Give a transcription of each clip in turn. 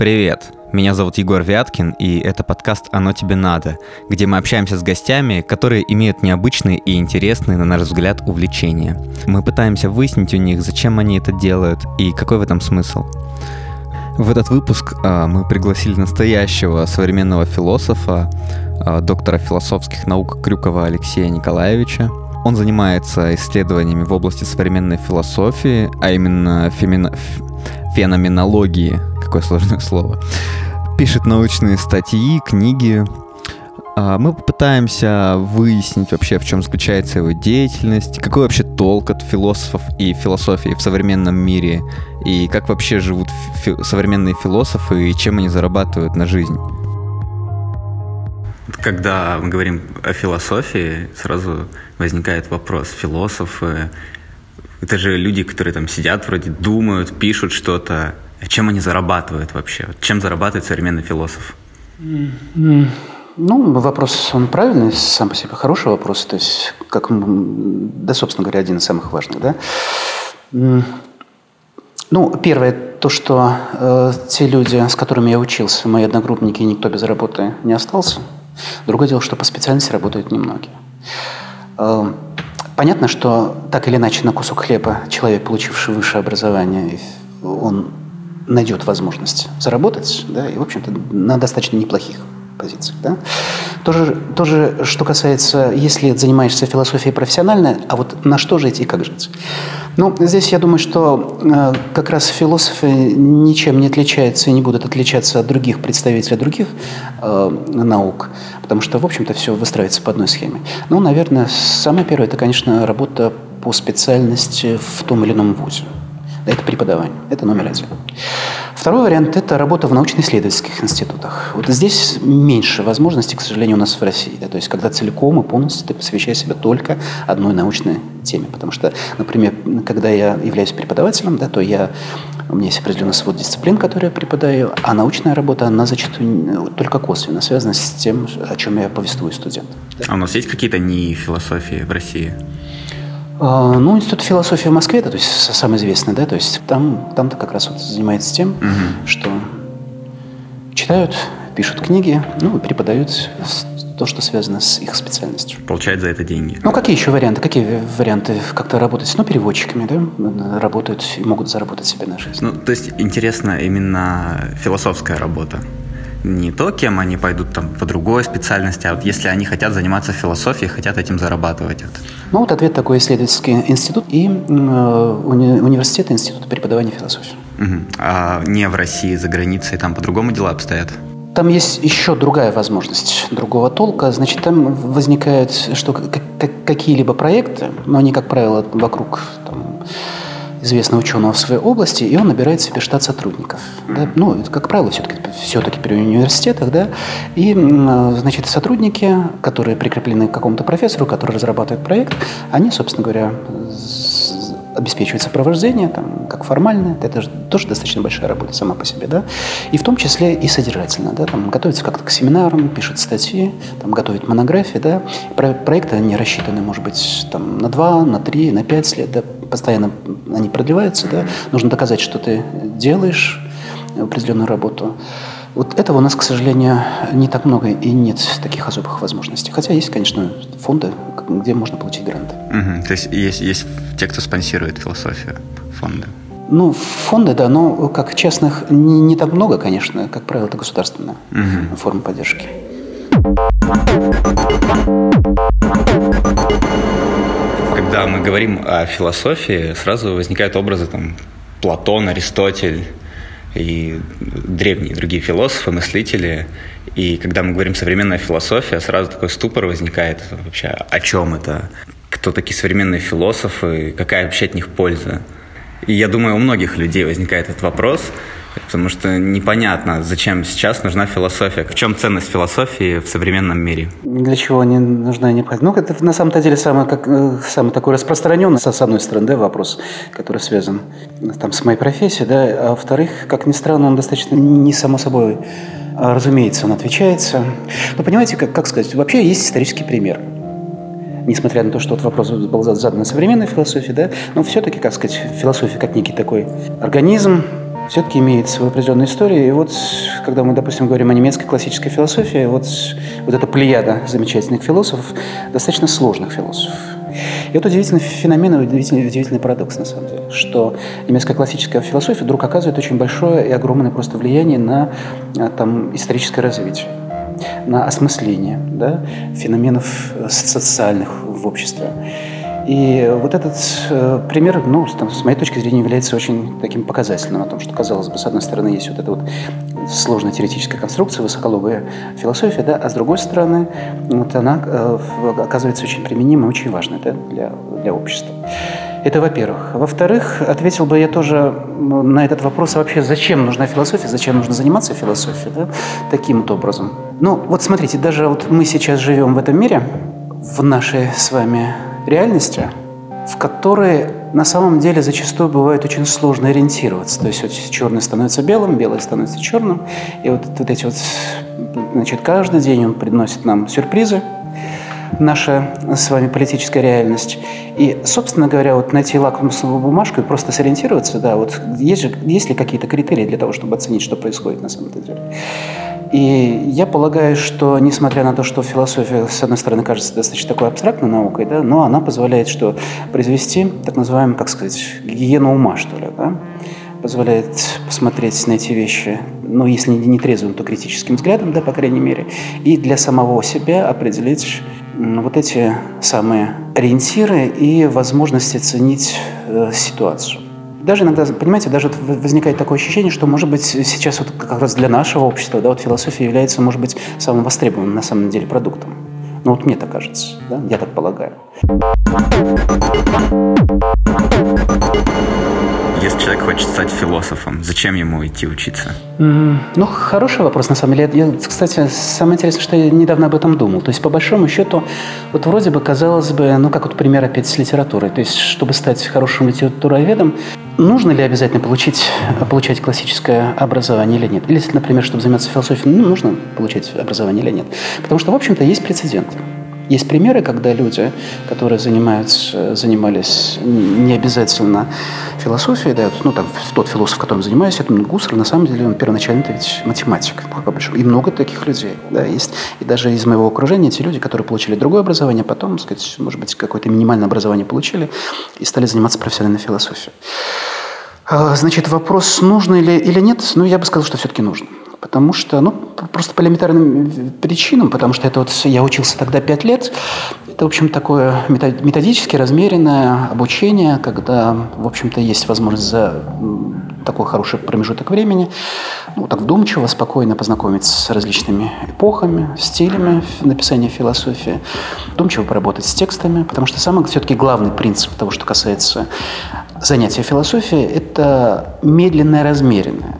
Привет! Меня зовут Егор Вяткин, и это подкаст «Оно тебе надо», где мы общаемся с гостями, которые имеют необычные и интересные, на наш взгляд, увлечения. Мы пытаемся выяснить у них, зачем они это делают и какой в этом смысл. В этот выпуск а, мы пригласили настоящего современного философа, а, доктора философских наук Крюкова Алексея Николаевича. Он занимается исследованиями в области современной философии, а именно фемина... феноменологии, какое сложное слово. Пишет научные статьи, книги. А, Мы попытаемся выяснить вообще, в чем заключается его деятельность, какой вообще толк от философов и философии в современном мире, и как вообще живут фи- современные философы и чем они зарабатывают на жизнь. Когда мы говорим о философии, сразу возникает вопрос. Философы — это же люди, которые там сидят, вроде думают, пишут что-то. Чем они зарабатывают вообще? Чем зарабатывает современный философ? Ну, вопрос, он правильный, сам по себе хороший вопрос. То есть, как, да, собственно говоря, один из самых важных, да. Ну, первое, то, что э, те люди, с которыми я учился, мои одногруппники, никто без работы не остался. Другое дело, что по специальности работают немногие. Э, Понятно, что так или иначе на кусок хлеба человек, получивший высшее образование, он найдет возможность заработать, да, и, в общем-то, на достаточно неплохих позициях. Да? Тоже, тоже, что касается, если занимаешься философией профессионально, а вот на что жить и как жить? Ну, здесь я думаю, что э, как раз философы ничем не отличаются и не будут отличаться от других представителей других э, наук, потому что, в общем-то, все выстраивается по одной схеме. Ну, наверное, самое первое, это, конечно, работа по специальности в том или ином вузе. Это преподавание. Это номер один. Второй вариант – это работа в научно-исследовательских институтах. Вот здесь меньше возможностей, к сожалению, у нас в России. Да? То есть, когда целиком и полностью ты посвящаешь себя только одной научной теме. Потому что, например, когда я являюсь преподавателем, да, то я, у меня есть определенный свод дисциплин, которые я преподаю, а научная работа, она зачастую только косвенно связана с тем, о чем я повествую студентам. Да? А у нас есть какие-то НИИ философии в России? А, Ну, Институт философии в Москве, это то есть самый известный, да, то есть там, там-то как раз вот занимается тем, что читают, пишут книги, ну, и преподают то, что связано с их специальностью. Получают за это деньги. Ну, какие еще варианты? Какие варианты как-то работать? Ну, переводчиками, да, работают и могут заработать себе на жизнь. Ну, то есть интересна именно философская работа. Не то, кем они пойдут там по другой специальности, а вот если они хотят заниматься философией, хотят этим зарабатывать. Вот. Ну, вот ответ такой исследовательский институт и э, уни- университет, институт преподавания философии. Мгм. А не в России, за границей, там по-другому дела обстоят. Там есть еще другая возможность другого толка. Значит, там возникает, что как- как- какие-либо проекты, но они, как правило, вокруг там, известного ученого в своей области, и он набирает себе штат сотрудников. Да? Ну, это, как правило, все-таки, все-таки при университетах, да, и, м, значит, сотрудники, которые прикреплены к какому-то профессору, который разрабатывает проект, они, собственно говоря, обеспечивает сопровождение, там, как формальное, это же тоже достаточно большая работа сама по себе, да, и в том числе и содержательно, да, там, готовится как-то к семинарам, пишет статьи, там, готовит монографии, да, Про- проекты, они рассчитаны, может быть, там, на два, на три, на пять лет, да, постоянно они продлеваются, да, нужно доказать, что ты делаешь определенную работу. Вот этого у нас, к сожалению, не так много и нет таких особых возможностей. Хотя есть, конечно, фонды, где можно получить гранты. Мгм. То есть есть, есть те, кто спонсирует философию, фонды. Ну, фонды, да, но как частных не, не так много, конечно. Как правило, это государственная Мгм. форма поддержки. Когда мы говорим о философии, сразу возникают образы там Платон, Аристотель и древние другие философы, мыслители. И когда мы говорим современная философия, сразу такой ступор возникает вообще, о чем это, кто такие современные философы, какая вообще от них польза. И я думаю, у многих людей возникает этот вопрос, потому что непонятно, зачем сейчас нужна философия, в чем ценность философии в современном мире. Для чего не нужна необходимость? Ну, это на самом-то деле самый, как, э, самый такой распространенный, с с одной стороны, да, вопрос, который связан э, там, с моей профессией, да, а во-вторых, как ни странно, он достаточно не само собой а, разумеется, он отвечается. Но понимаете, как, как сказать, вообще есть исторический пример. Несмотря на то, что вот вопрос был задан на современной философии, да, но все-таки, как сказать, философия как некий такой организм, все-таки имеет свою определенную историю. И вот, когда мы, допустим, говорим о немецкой классической философии, вот, вот эта плеяда замечательных философов, достаточно сложных философов. И это удивительный феномен, удивительный, удивительный парадокс, на самом деле, что немецкая классическая философия вдруг оказывает очень большое и огромное просто влияние на там, историческое развитие на осмысление да, феноменов социальных в обществе. И вот этот э, пример, ну, с моей точки зрения, является очень таким показательным о том, что, казалось бы, с одной стороны, есть вот эта вот сложная теоретическая конструкция, высоколобая философия, да, а с другой стороны, вот она э, оказывается очень применима, очень важной да, для, для общества. Это во-первых. Во-вторых, ответил бы я тоже на этот вопрос, вообще зачем нужна философия, зачем нужно заниматься философией, да, таким вот образом. Ну, вот смотрите, даже вот мы сейчас живем в этом мире, в нашей с вами реальности, в которой на самом деле зачастую бывает очень сложно ориентироваться. То есть вот черное становится белым, белое становится черным. И вот, вот эти вот, значит, каждый день он приносит нам сюрпризы, наша с вами политическая реальность. И, собственно говоря, вот найти лакмусовую бумажку и просто сориентироваться, да, вот есть, же, есть ли какие-то критерии для того, чтобы оценить, что происходит на самом деле. И я полагаю, что, несмотря на то, что философия, с одной стороны, кажется достаточно такой абстрактной наукой, да, но она позволяет что произвести так называемую, как сказать, гигиену ума, что ли, да, позволяет посмотреть на эти вещи, ну, если не трезвым, то критическим взглядом, да, по крайней мере, и для самого себя определить вот эти самые ориентиры и возможности оценить э, ситуацию. Даже иногда, понимаете, даже возникает такое ощущение, что, может быть, сейчас вот как раз для нашего общества, да, вот философия является, может быть, самым востребованным на самом деле продуктом. Ну вот мне так кажется, да, я так полагаю. Если человек хочет стать философом, зачем ему идти учиться? Mm, ну, хороший вопрос, на самом деле. Я, кстати, самое интересное, что я недавно об этом думал. То есть, по большому счету, вот вроде бы, казалось бы, ну, как вот пример опять с литературой. То есть, чтобы стать хорошим литературоведом, нужно ли обязательно получить, получать классическое образование или нет? Или, например, чтобы заниматься философией, ну, нужно получать образование или нет? Потому что, в общем-то, есть прецеденты. Есть примеры, когда люди, которые занимаются, занимались не обязательно философией, да, ну, там, тот философ, которым занимаюсь, это Гуссер, на самом деле он первоначально ведь математик. И много таких людей, да, есть. И даже из моего окружения те люди, которые получили другое образование, потом, сказать, может быть, какое-то минимальное образование получили и стали заниматься профессиональной философией. А, значит, вопрос, нужно или, или нет, ну, я бы сказал, что все-таки нужно. Потому что, ну, просто по элементарным причинам, потому что это вот я учился тогда пять лет, это, в общем, такое методически размеренное обучение, когда, в общем-то, есть возможность за такой хороший промежуток времени, ну, так вдумчиво, спокойно познакомиться с различными эпохами, стилями написания философии, вдумчиво поработать с текстами, потому что самый все-таки главный принцип того, что касается занятия философией, это медленное, размеренное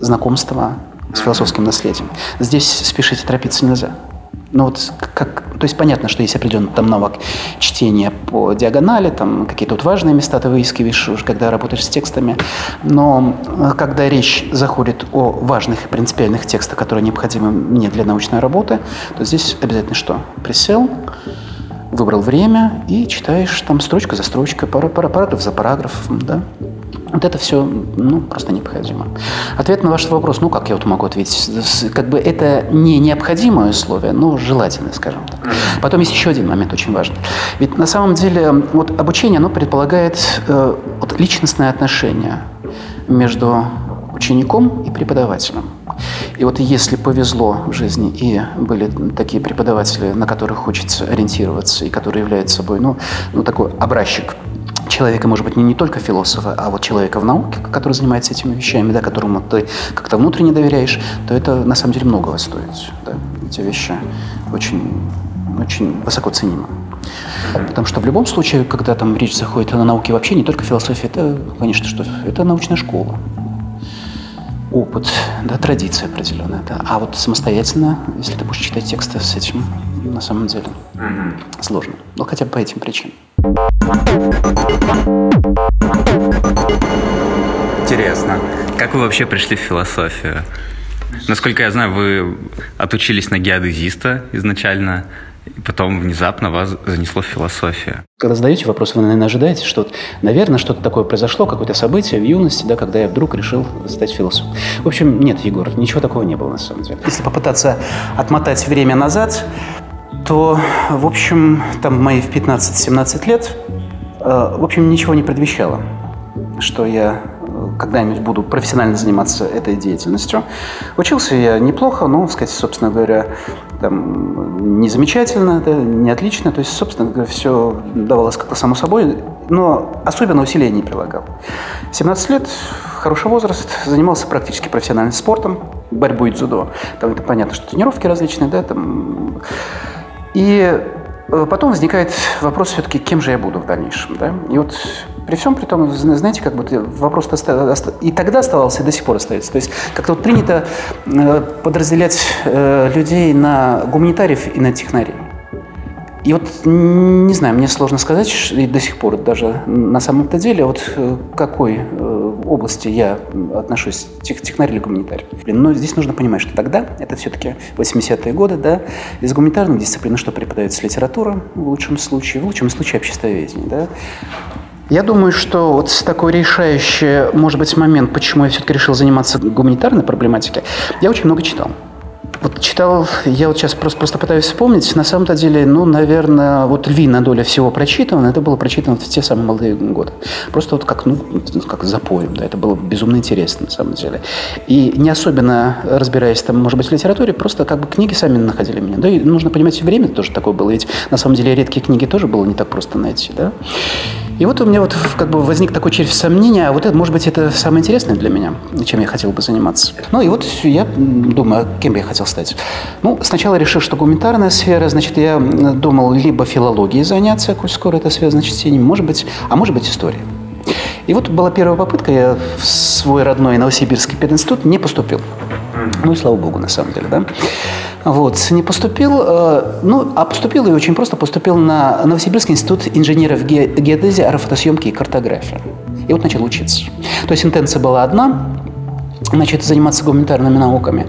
знакомство с философским наследием. Здесь спешить и торопиться нельзя. Ну вот как, то есть понятно, что есть определенный там навык чтения по диагонали, там какие-то вот важные места ты выискиваешь, уже когда работаешь с текстами. Но э, когда речь заходит о важных и принципиальных текстах, которые необходимы мне для научной работы, то здесь обязательно что? Присел, выбрал время и читаешь там строчка за строчкой, параграф за параграфом, да? Вот это все, ну, просто необходимо. Ответ на ваш вопрос, ну, как я вот могу ответить, как бы это не необходимое условие, но желательное, скажем так. Потом есть еще один момент очень важный. Ведь на самом деле вот обучение, оно предполагает э, вот личностное отношение между учеником и преподавателем. И вот если повезло в жизни и были такие преподаватели, на которых хочется ориентироваться и которые являются собой, ну, ну такой образчик человека, может быть, не, не только философа, а вот человека в науке, который занимается этими вещами, да, которому ты как-то внутренне доверяешь, то это на самом деле многого стоит. Да. Эти вещи очень, очень высоко ценимы. Потому что в любом случае, когда там речь заходит о науке вообще, не только философия, это, конечно, что это научная школа. Опыт, да, традиция определенная. Да. А вот самостоятельно, если ты будешь читать тексты с этим, на самом деле сложно. Ну, хотя бы по этим причинам. Интересно. Как вы вообще пришли в философию? Насколько я знаю, вы отучились на геодезиста изначально. И потом внезапно вас занесло в философию. Когда задаете вопрос, вы, наверное, ожидаете, что, наверное, что-то такое произошло, какое-то событие в юности, да, когда я вдруг решил стать философом. В общем, нет, Егор, ничего такого не было на самом деле. Если попытаться отмотать время назад, то, в общем, там мои в 15-17 лет, э, в общем, ничего не предвещало, что я когда-нибудь буду профессионально заниматься этой деятельностью. Учился я неплохо, но, сказать, собственно говоря, там, не замечательно, да, не отлично. То есть, собственно все давалось как-то само собой, но особенно усилия не прилагал. 17 лет, хороший возраст, занимался практически профессиональным спортом, борьбой и дзюдо. Там это понятно, что тренировки различные, да, там... И э, потом возникает вопрос все-таки, кем же я буду в дальнейшем, да? И вот при всем при том, знаете, как бы вопрос и тогда оставался, и до сих пор остается. То есть как-то вот принято э, подразделять э, людей на гуманитариев и на технарей. И вот, не знаю, мне сложно сказать, и до сих пор даже на самом-то деле, вот э, к какой области я отношусь, тех, технарь или гуманитарий. Но здесь нужно понимать, что тогда, это все-таки 80-е годы, да, из гуманитарных дисциплин что преподается литература в лучшем случае, в лучшем случае обществоведение, да, я думаю, что вот такой решающий, может быть, момент, почему я все-таки решил заниматься гуманитарной проблематикой, я очень много читал. Вот читал, я вот сейчас просто, просто пытаюсь вспомнить, на самом-то деле, ну, наверное, вот львиная доля всего прочитано, это было прочитано в те самые молодые годы. Просто вот как, ну, как запоем, да, это было безумно интересно, на самом деле. И не особенно разбираясь там, может быть, в литературе, просто как бы книги сами находили меня. Да, и нужно понимать, время тоже такое было, ведь на самом деле редкие книги тоже было не так просто найти, да. И вот у меня вот как бы возник такой червь сомнения, а вот это, может быть, это самое интересное для меня, чем я хотел бы заниматься. Ну и вот я думаю, кем бы я хотел стать. Ну, сначала решил, что гуманитарная сфера, значит, я думал либо филологией заняться, коль скоро это связано с чтением, может быть, а может быть, историей. И вот была первая попытка, я в свой родной Новосибирский пединститут не поступил. Ну и слава богу, на самом деле, да. Вот, не поступил, э, ну, а поступил и очень просто поступил на Новосибирский институт инженеров ге геодезии, аэрофотосъемки и картографии. И вот начал учиться. То есть интенция была одна, значит, заниматься гуманитарными науками,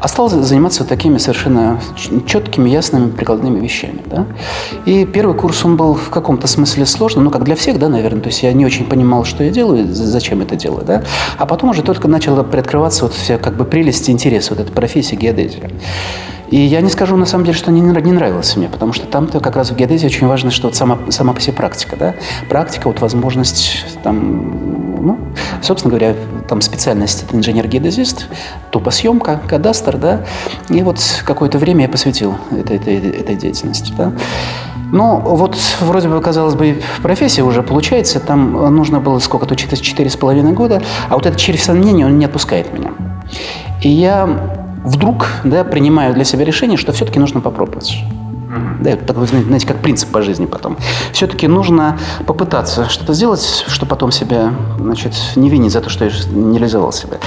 а стал заниматься такими совершенно четкими, ясными, прикладными вещами. Да? И первый курс, он был в каком-то смысле сложным, ну, как для всех, да, наверное, то есть я не очень понимал, что я делаю, зачем это делаю, да, а потом уже только начала приоткрываться вот вся как бы прелесть и интерес вот этой профессии геодезия. И я не скажу, на самом деле, что не, не нравилось мне, потому что там-то как раз в геодезии очень важно, что вот сама, сама по себе практика, да, практика, вот возможность там, ну, собственно говоря, там специальность это инженер-геодезист, топосъемка, кадастр, да, и вот какое-то время я посвятил этой, этой, этой деятельности, да. Ну, вот вроде бы, казалось бы, профессия уже получается, там нужно было сколько-то учиться, четыре с половиной года, а вот этот червь сомнений, он не отпускает меня. И я вдруг да, принимаю для себя решение, что все-таки нужно попробовать. Да, это такой, знаете, как принцип по жизни потом. Все-таки нужно попытаться что-то сделать, что потом себя, значит, не винить за то, что я не реализовал себя.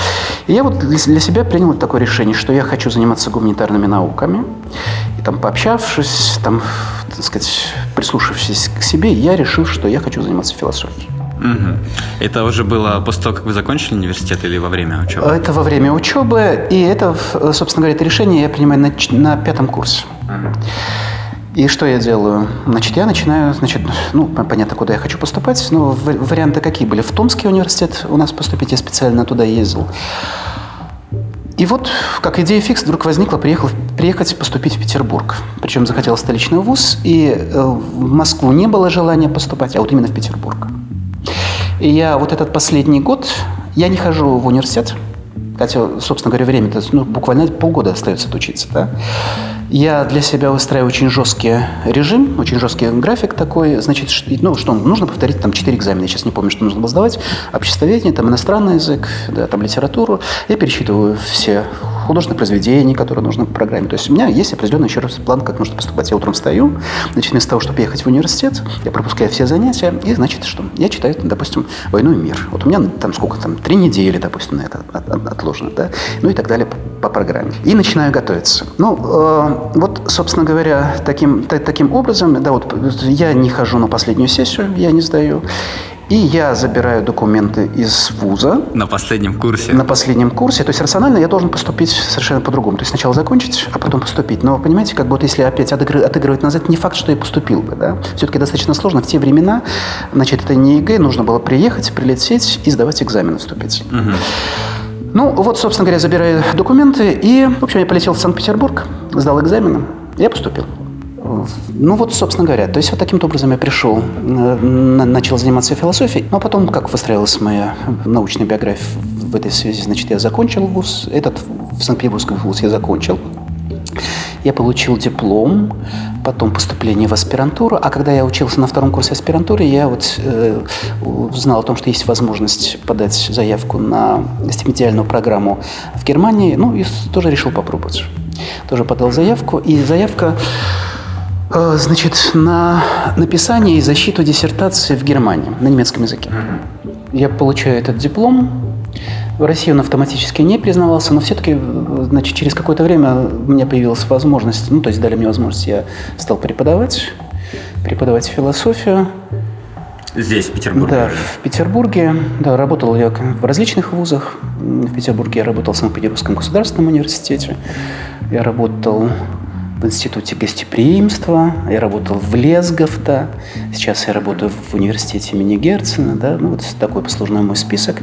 И я вот для себя принял такое решение, что я хочу заниматься гуманитарными науками. И там, пообщавшись, там, так сказать, прислушавшись к себе, я решил, что я хочу заниматься философией. Угу. Это уже было после того, как вы закончили университет или во время учебы? Это во время учебы, и это, собственно говоря, это решение я принимаю на, на пятом курсе. Угу. И что я делаю? Значит, я начинаю, значит, ну, понятно, куда я хочу поступать, но варианты какие были? В Томский университет у нас поступить, я специально туда ездил. И вот, как идея фикс, вдруг возникла приехал, приехать поступить в Петербург. Причем захотел столичный вуз, и э, в Москву не было желания поступать, а вот именно в Петербург. И я вот этот последний год, я не хожу в университет, хотя, собственно говоря, время-то ну, буквально полгода остается отучиться, да. Я для себя выстраиваю очень жесткий режим, очень жесткий график такой. Значит, ну что, нужно повторить там четыре экзамена. Я сейчас не помню, что нужно было сдавать. Обществоведение, там иностранный язык, да, там литературу. Я пересчитываю все художественные произведения, которые нужны по программе. То есть у меня есть определенный еще раз план, как нужно поступать. Я утром встаю, значит, вместо того, чтобы ехать в университет, я пропускаю все занятия, и, значит, что? Я читаю, допустим, «Войну и мир». Вот у меня там сколько там, три недели, допустим, на это отложено, да, ну и так далее по, по программе. И начинаю готовиться. Ну, э, вот, собственно говоря, таким, таким образом, да, вот я не хожу на последнюю сессию, я не сдаю. И я забираю документы из вуза. На последнем курсе? На последнем курсе. То есть рационально я должен поступить совершенно по-другому. То есть сначала закончить, а потом поступить. Но понимаете, как будто если опять отыгрывать назад, не факт, что я поступил бы. Да? Все-таки достаточно сложно. В те времена, значит, это не ЕГЭ, нужно было приехать, прилететь и сдавать экзамен, вступить. Угу. Ну, вот, собственно говоря, забираю документы, и, в общем, я полетел в Санкт-Петербург, сдал экзамены, я поступил. Ну вот, собственно говоря, то есть вот таким образом я пришел, э, начал заниматься философией, но потом, как выстраивалась моя научная биография в этой связи, значит, я закончил вуз, этот в Санкт-Петербургский вуз я закончил, я получил диплом, потом поступление в аспирантуру, а когда я учился на втором курсе аспирантуры, я вот э, о том, что есть возможность подать заявку на стипендиальную программу в Германии, ну и тоже решил попробовать. Тоже подал заявку, и заявка значит, на написание и защиту диссертации в Германии на немецком языке. Я получаю этот диплом. В России он автоматически не признавался, но все-таки, значит, через какое-то время у меня появилась возможность, ну, то есть дали мне возможность, я стал преподавать, преподавать философию. Здесь, в Петербурге? Да, в Петербурге. Да, работал я в различных вузах. В Петербурге я работал в Санкт-Петербургском государственном университете. Я работал в Институте гостеприимства, я работал в Лесговта, сейчас я работаю в университете имени Герцена, да, ну вот такой послужной мой список.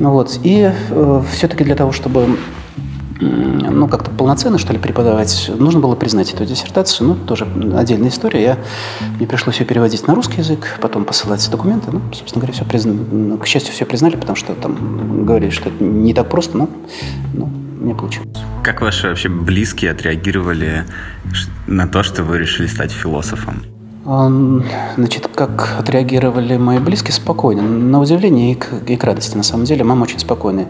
Ну вот, и э, все-таки для того, чтобы ну, как-то полноценно, что ли, преподавать, нужно было признать эту диссертацию. Ну, тоже отдельная история. Я, мне пришлось ее переводить на русский язык, потом посылать документы. Ну, собственно говоря, все призна... Ну, к счастью, все признали, потому что там говорили, что это не так просто, но ну, мне получилось. Как ваши вообще близкие отреагировали на то, что вы решили стать философом? Значит, как отреагировали мои близкие? Спокойно. На удивление и к, и к радости, на самом деле. Мама очень спокойно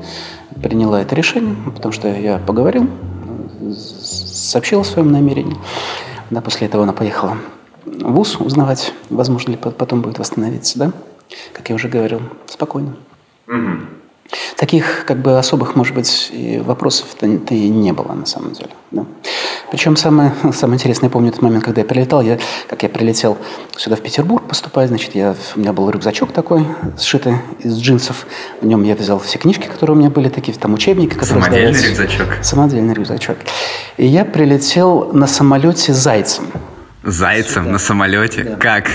приняла это решение, потому что я поговорил, сообщил о своем намерении. Да, после этого она поехала в ВУЗ узнавать, возможно ли потом будет восстановиться, да? Как я уже говорил, спокойно. Угу. Таких как бы особых, может быть, вопросов-то и не было на самом деле. Да? Причем самое, самое интересное, я помню этот момент, когда я прилетал, я, как я прилетел сюда в Петербург поступать, значит, я, у меня был рюкзачок такой, сшитый из джинсов, в нем я взял все книжки, которые у меня были, такие там учебники, которые Самодельный сдавались. рюкзачок. Самодельный рюкзачок. И я прилетел на самолете «Зайцем». Зайцем на самолете? Да. Как?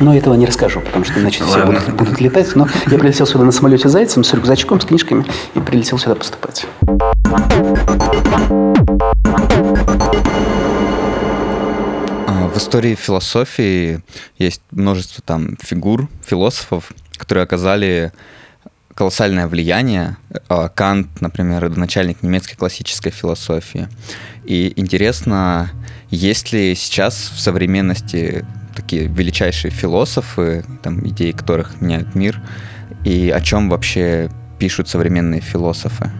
Ну, этого не расскажу, потому что, значит, все будут, будут летать. Но я прилетел сюда на самолете Зайцем с рюкзачком, с книжками и прилетел сюда поступать. А, в истории философии есть множество там фигур, философов, которые оказали колоссальное влияние. А, Кант, например, начальник немецкой классической философии. И интересно, есть ли сейчас в современности такие величайшие философы, там, идеи которых меняют мир, и о чем вообще пишут современные философы?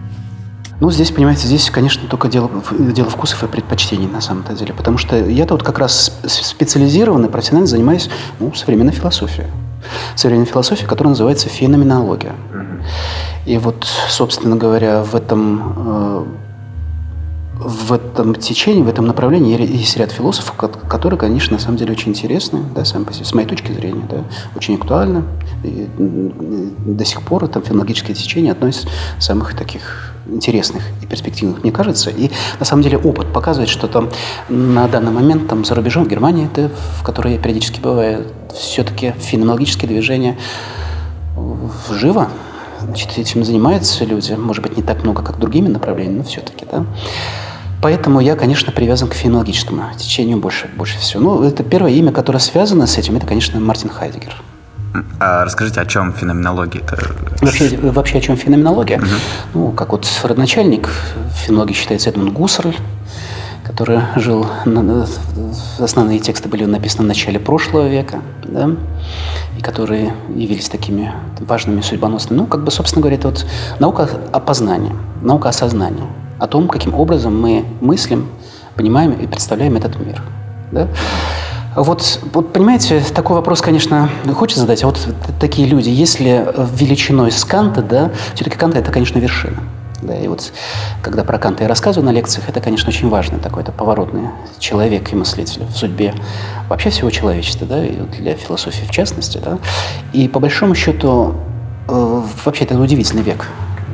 Ну, здесь, понимаете, здесь, конечно, только дело, дело вкусов и предпочтений на самом-то деле. Потому что я-то вот как раз специализированно, профессионально занимаюсь ну, современной философией. Современной философией, которая называется феноменология. И вот, собственно говоря, в этом э, в этом течении, в этом направлении есть ряд философов, которые, конечно, на самом деле очень интересны, да, сами по себе, с моей точки зрения, да, очень актуальны. И до сих пор это филологическое течение одно из самых таких интересных и перспективных, мне кажется. И на самом деле опыт показывает, что там на данный момент там за рубежом, в Германии, да, в которой я периодически бываю, все-таки феноменологические движения живо, значит, этим занимаются люди, может быть, не так много, как другими направлениями, но все-таки, да. Поэтому я, конечно, привязан к фенологическому течению больше, больше всего. Ну, это первое имя, которое связано с этим, это, конечно, Мартин Хайдегер. А расскажите, о чем феноменология? Это... Вообще, вообще о чем феноменология? Угу. Ну, как вот родоначальник фенологии считается Эдмунд Гуссерль, который жил, основные тексты были написаны в начале прошлого века, да, и которые явились такими важными, судьбоносными. Ну, как бы, собственно говоря, это вот наука о познании, наука о сознании о том, каким образом мы мыслим, понимаем и представляем этот мир. Да? Вот, вот, понимаете, такой вопрос, конечно, хочется задать. А вот такие люди, если величиной с Канта, да, все-таки Канта – это, конечно, вершина. Да, и вот когда про Канта я рассказываю на лекциях, это, конечно, очень важно, такой это поворотный человек и мыслитель в судьбе вообще всего человечества, да, и для философии в частности. Да. И по большому счету, э, вообще это удивительный век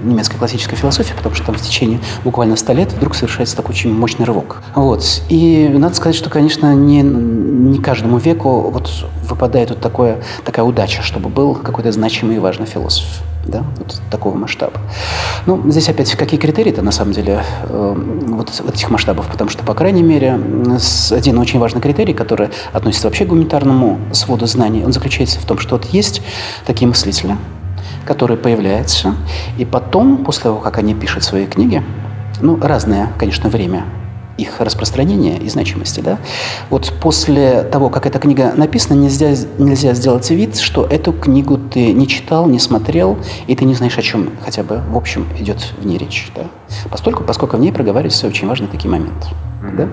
немецкой классической философии, потому что там в течение буквально 100 лет вдруг совершается такой очень мощный рывок. Вот. И надо сказать, что, конечно, не, не каждому веку вот выпадает вот такое, такая удача, чтобы был какой-то значимый и важный философ да, вот такого масштаба. Ну, здесь опять какие критерии-то на самом деле э, вот, вот этих масштабов, потому что, по крайней мере, один очень важный критерий, который относится вообще к гуманитарному своду знаний, он заключается в том, что вот есть такие мыслители, которые появляются, и потом, после того, как они пишут свои книги, ну, разное, конечно, время их распространения и значимости. Да? Вот после того, как эта книга написана, нельзя, нельзя сделать вид, что эту книгу ты не читал, не смотрел, и ты не знаешь, о чем хотя бы в общем идет в ней речь. Да? Поскольку, поскольку в ней проговариваются очень важные такие моменты. Да?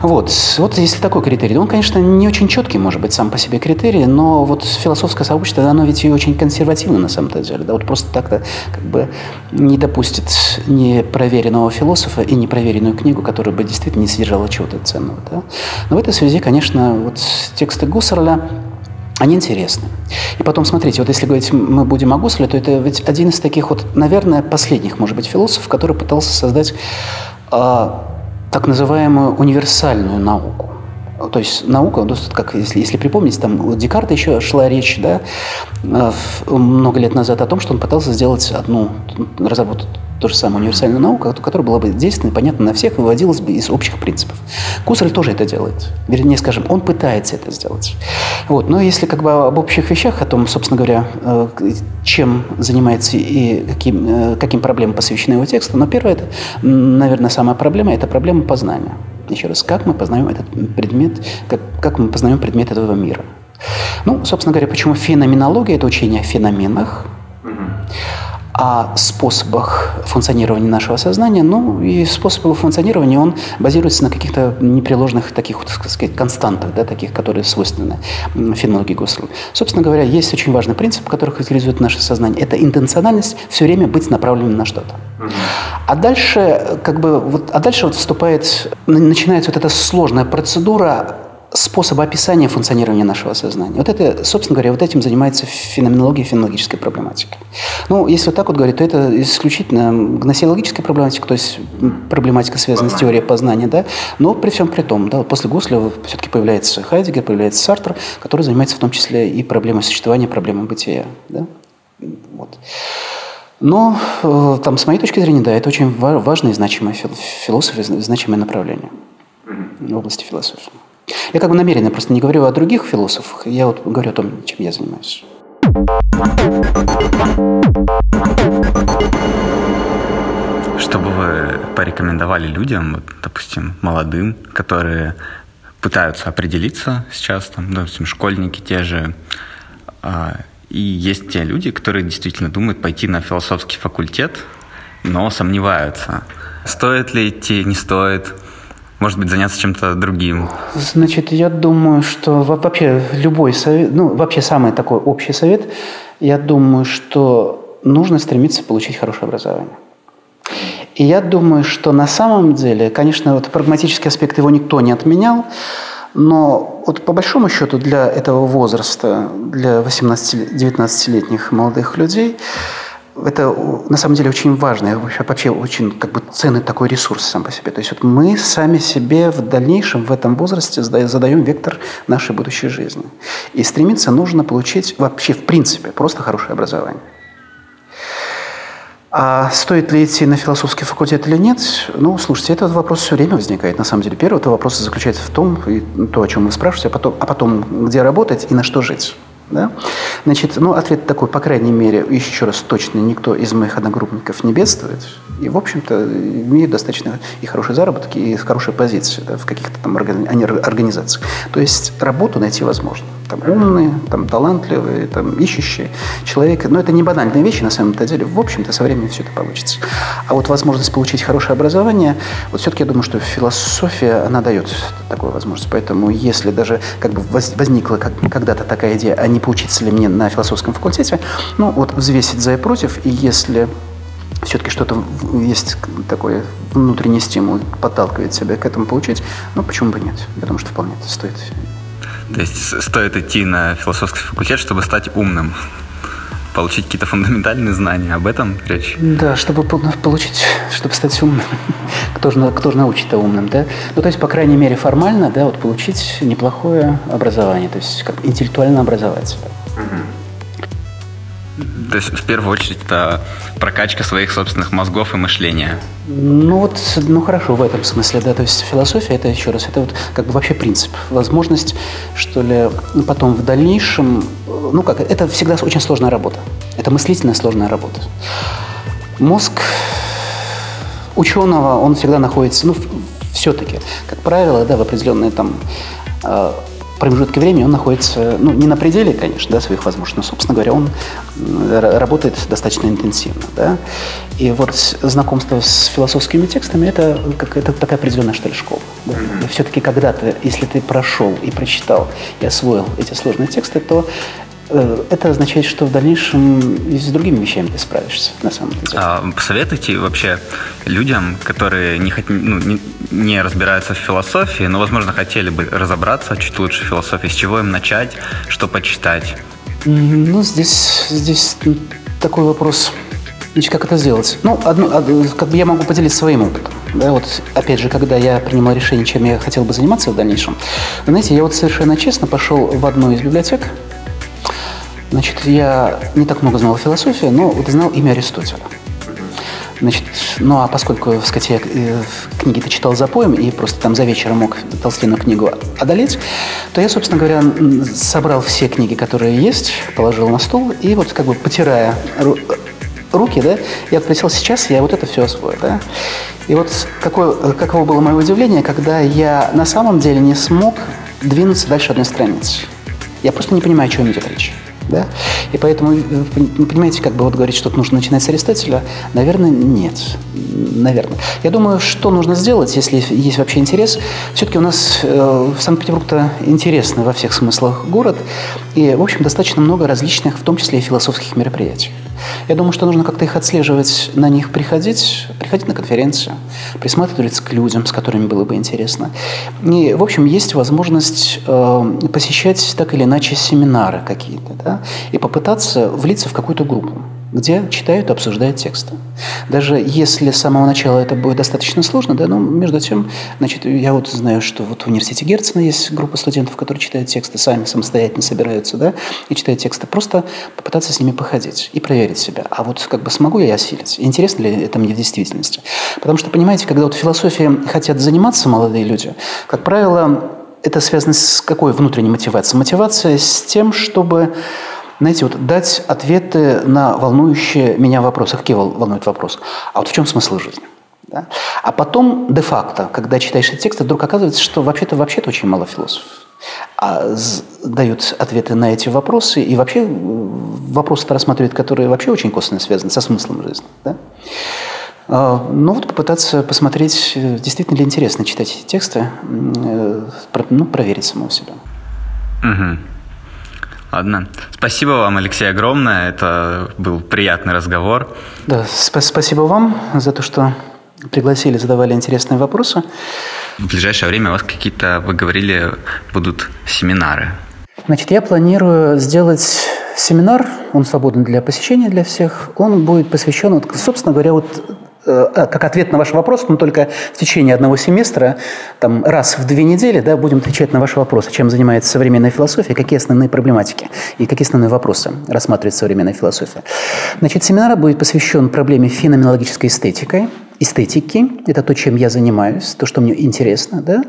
Вот. вот если такой критерий, он, конечно, не очень четкий, может быть, сам по себе критерий, но вот философское сообщество, оно ведь и очень консервативно на самом деле. Да? Вот просто так-то как бы не допустит непроверенного философа и непроверенную книгу, которая бы действительно не содержала чего-то ценного. Да? Но в этой связи, конечно, вот тексты Гуссерля, они интересны. И потом, смотрите, вот если говорить мы будем о Гусселе, то это ведь один из таких вот, наверное, последних, может быть, философов, который пытался создать а, так называемую универсальную науку. То есть наука, ну, как если, если припомнить, там у Декарта еще шла речь, да, э, много лет назад о том, что он пытался сделать одну, разработать то же самое универсальную науку, которая была бы действенной, понятна на всех, выводилась бы из общих принципов. Кусарь тоже это делает. Вернее, скажем, он пытается это сделать. Вот. Но если как бы об общих вещах, о том, собственно говоря, э, чем занимается и каким, э, каким проблемам посвящены его тексты, но первое, это, наверное, самая проблема – это проблема познания. Еще раз, как мы познаем этот предмет, как, как мы познаем предмет этого мира. Ну, собственно говоря, почему феноменология – это учение о феноменах, о способах функционирования нашего сознания, ну и способы функционирования, он базируется на каких-то непреложных таких, так сказать, константах, да, таких, которые свойственны феноменологии Гуссерла. Собственно говоря, есть очень важный принцип, который характеризует наше сознание. Это интенциональность все время быть направленным на что-то. А дальше, как бы, вот, а дальше вот вступает, начинается вот эта сложная процедура способа описания функционирования нашего сознания. Вот это, собственно говоря, вот этим занимается феноменология и феноменологическая проблематика. Ну, если вот так вот говорить, то это исключительно гносеологическая проблематика, то есть проблематика, связанная с теорией познания, да, но при всем при том, да, после Гусля все-таки появляется Хайдегер, появляется Сартр, который занимается в том числе и проблемой существования, проблемой бытия, да, вот. Но э, там, с моей точки зрения, да, это очень важное и значимое философия, значимое направление в области философии. Я как бы намеренно просто не говорю о других философах, я вот говорю о том, чем я занимаюсь. Что бы вы порекомендовали людям, допустим, молодым, которые пытаются определиться сейчас, там, допустим, школьники те же, а, и есть те люди, которые действительно думают пойти на философский факультет, но сомневаются, стоит ли идти, не стоит, может быть, заняться чем-то другим? Значит, я думаю, что вообще любой совет, ну, вообще самый такой общий совет, я думаю, что нужно стремиться получить хорошее образование. И я думаю, что на самом деле, конечно, вот прагматический аспект его никто не отменял, но вот по большому счету для этого возраста, для 18-19-летних молодых людей, это на самом деле очень важно, вообще очень как бы ценный такой ресурс сам по себе. То есть вот мы сами себе в дальнейшем в этом возрасте задаем вектор нашей будущей жизни. И стремиться нужно получить вообще в принципе просто хорошее образование. А стоит ли идти на философский факультет или нет? Ну, слушайте, этот вопрос все время возникает. На самом деле, первый вопрос заключается в том, и то, о чем вы спрашиваете, а потом, а потом где работать и на что жить. Да? Значит, ну, ответ такой, по крайней мере, еще раз точно, никто из моих одногруппников не бедствует. И, в общем-то, имеют достаточно и хорошие заработки, и хорошие позиции да, в каких-то там организациях. То есть работу найти возможно там, умные, там, талантливые, там, ищущие человека. Но это не банальные вещи на самом-то деле. В общем-то, со временем все это получится. А вот возможность получить хорошее образование, вот все-таки я думаю, что философия, она дает такую возможность. Поэтому если даже как бы возникла когда-то такая идея, а не поучиться ли мне на философском факультете, ну вот взвесить за и против, и если все-таки что-то есть такой внутренний стимул, подталкивает себя к этому получить, ну почему бы нет? Я думаю, что вполне это стоит. То есть стоит идти на философский факультет, чтобы стать умным? получить какие-то фундаментальные знания. Об этом речь? Да, чтобы получить, чтобы стать умным. кто же, кто же научит умным, да? Ну, то есть, по крайней мере, формально, да, вот получить неплохое образование, то есть, как интеллектуально образовать себя. То есть, в первую очередь, это прокачка своих собственных мозгов и мышления. Ну вот, ну хорошо в этом смысле, да, то есть философия это еще раз, это вот как бы вообще принцип, возможность, что ли, потом в дальнейшем, ну как, это всегда очень сложная работа, это мыслительная сложная работа. Мозг ученого, он всегда находится, ну все-таки, как правило, да, в определенные там а, промежутке времени он находится, ну, не на пределе, конечно, да, своих возможностей, но, собственно говоря, он работает достаточно интенсивно, да. И вот знакомство с философскими текстами – это, как, это такая определенная, что ли, школа. Да? Mm-hmm. все-таки когда-то, если ты прошел и прочитал, и освоил эти сложные тексты, то Э, это означает, что в дальнейшем и с другими вещами ты справишься, на самом деле. А посоветуйте вообще людям, которые не, ну, не, не разбираются в философии, но, возможно, хотели бы разобраться чуть лучше в философии, с чего им начать, что почитать? Ну, здесь, здесь такой вопрос. Значит, как это сделать? Ну, одно, как бы я могу поделиться своим опытом. Да, вот, опять же, когда я принимал решение, чем я хотел бы заниматься в дальнейшем, знаете, я вот совершенно честно пошел в одну из библиотек, Значит, я не так много знал философии, но вот знал имя Аристотеля. Значит, ну а поскольку, сказать, я э, книги-то читал за поем и просто там за вечер мог толстенную книгу одолеть, то я, собственно говоря, собрал все книги, которые есть, положил на стол и вот как бы потирая руки, да, я присел сейчас, я вот это все освою, да. И вот какое, каково было мое удивление, когда я на самом деле не смог двинуться дальше одной страницы. Я просто не понимаю, о чем идет речь. Да? И поэтому, вы понимаете, как бы вот говорить, что нужно начинать с Аристотеля, наверное, нет. Наверное. Я думаю, что нужно сделать, если есть вообще интерес. Все-таки у нас э, Санкт-Петербург-то интересный во всех смыслах город, и, в общем, достаточно много различных, в том числе и философских мероприятий. Я думаю, что нужно как-то их отслеживать, на них приходить, приходить на конференцию, присматриваться к людям, с которыми было бы интересно. И, в общем, есть возможность э, посещать так или иначе семинары какие-то, да, и попытаться влиться в какую-то группу где читают и обсуждают тексты. Даже если с самого начала это будет достаточно сложно, да, но между тем, значит, я вот знаю, что вот в университете Герцена есть группа студентов, которые читают тексты, сами самостоятельно собираются, да, и читают тексты. Просто попытаться с ними походить и проверить себя. А вот как бы смогу я осилить? Интересно ли это мне в действительности? Потому что, понимаете, когда вот философией хотят заниматься молодые люди, как правило, это связано с какой внутренней мотивацией? Мотивация с тем, чтобы знаете, вот дать ответы на волнующие меня вопросы. Какие волнуют вопросы? А вот в чем смысл жизни? Да? А потом, де-факто, когда читаешь этот текст, вдруг оказывается, что вообще-то вообще очень мало философов а дают ответы на эти вопросы, и вообще вопросы-то рассматривают, которые вообще очень косвенно связаны со смыслом жизни. Да? А, ну вот попытаться посмотреть, действительно ли интересно читать эти тексты, э, ну, проверить самого себя. Угу. Ладно. Спасибо вам, Алексей, огромное. Это был приятный разговор. Да, сп- спасибо вам за то, что пригласили, задавали интересные вопросы. В ближайшее время у вас какие-то, вы говорили, будут семинары. Значит, я планирую сделать семинар, он свободен для посещения для всех. Он будет посвящен, вот, собственно говоря, вот как ответ на ваш вопрос, но только в течение одного семестра, там, раз в две недели, да, будем отвечать на ваши вопросы, чем занимается современная философия, какие основные проблематики и какие основные вопросы рассматривает современная философия. Значит, семинар будет посвящен проблеме феноменологической эстетикой, эстетики. Это то, чем я занимаюсь, то, что мне интересно. Да?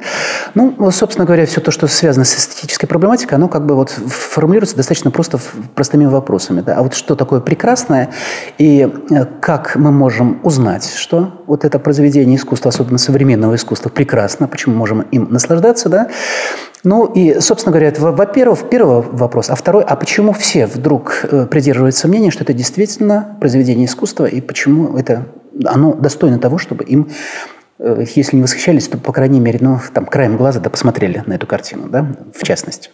Ну, собственно говоря, все то, что связано с эстетической проблематикой, оно как бы вот формулируется достаточно просто простыми вопросами. Да? А вот что такое прекрасное и э, как мы можем узнать, что вот это произведение искусства, особенно современного искусства, прекрасно, почему можем им наслаждаться, да? Ну и, собственно говоря, это, во-первых, первый вопрос. А второй, а почему все вдруг э, придерживаются мнения, что это действительно произведение искусства, и почему это оно достойно того, чтобы им если не восхищались, то, по крайней мере, ну, там, краем глаза да посмотрели на эту картину, да, в частности.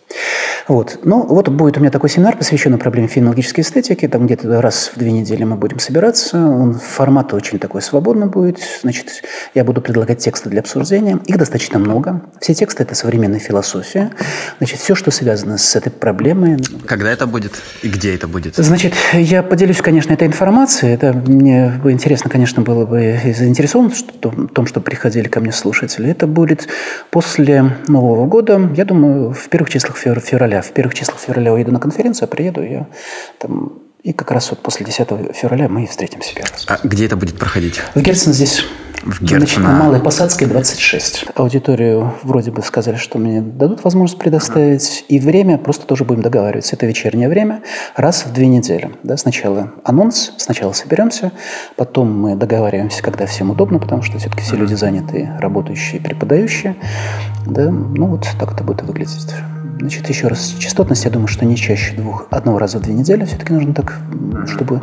Вот. Ну, вот будет у меня такой семинар, посвященный проблеме фенологической эстетики. Там где-то раз в две недели мы будем собираться. Он формат очень такой свободный будет. Значит, я буду предлагать тексты для обсуждения. Их достаточно много. Все тексты – это современная философия. Значит, все, что связано с этой проблемой. Когда это будет и где это будет? Значит, я поделюсь, конечно, этой информацией. Это мне интересно, конечно, было бы заинтересован в том, что приходили ко мне слушатели. Это будет после Нового года, я думаю, в первых числах февраля. В первых числах февраля уеду на конференцию, а приеду я там и как раз вот после 10 февраля мы и встретимся первый раз. А где это будет проходить? В Герцен здесь в Значит, на Малой Посадской 26. Аудиторию вроде бы сказали, что мне дадут возможность предоставить. И время просто тоже будем договариваться. Это вечернее время, раз в две недели. Да, сначала анонс, сначала соберемся, потом мы договариваемся, когда всем удобно, потому что все-таки все люди заняты, работающие, преподающие. Да, ну вот так это будет выглядеть. Значит, еще раз, частотность, я думаю, что не чаще двух, одного раза в две недели. Все-таки нужно так, чтобы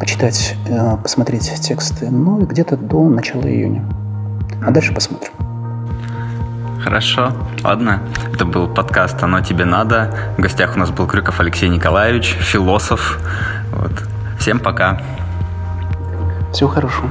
почитать, э, посмотреть тексты. Ну и где-то до начала июня. А дальше посмотрим. Хорошо, ладно. Это был подкаст «Оно тебе надо». В гостях у нас был Крюков Алексей Николаевич, философ. Вот. Всем пока. Всего хорошего.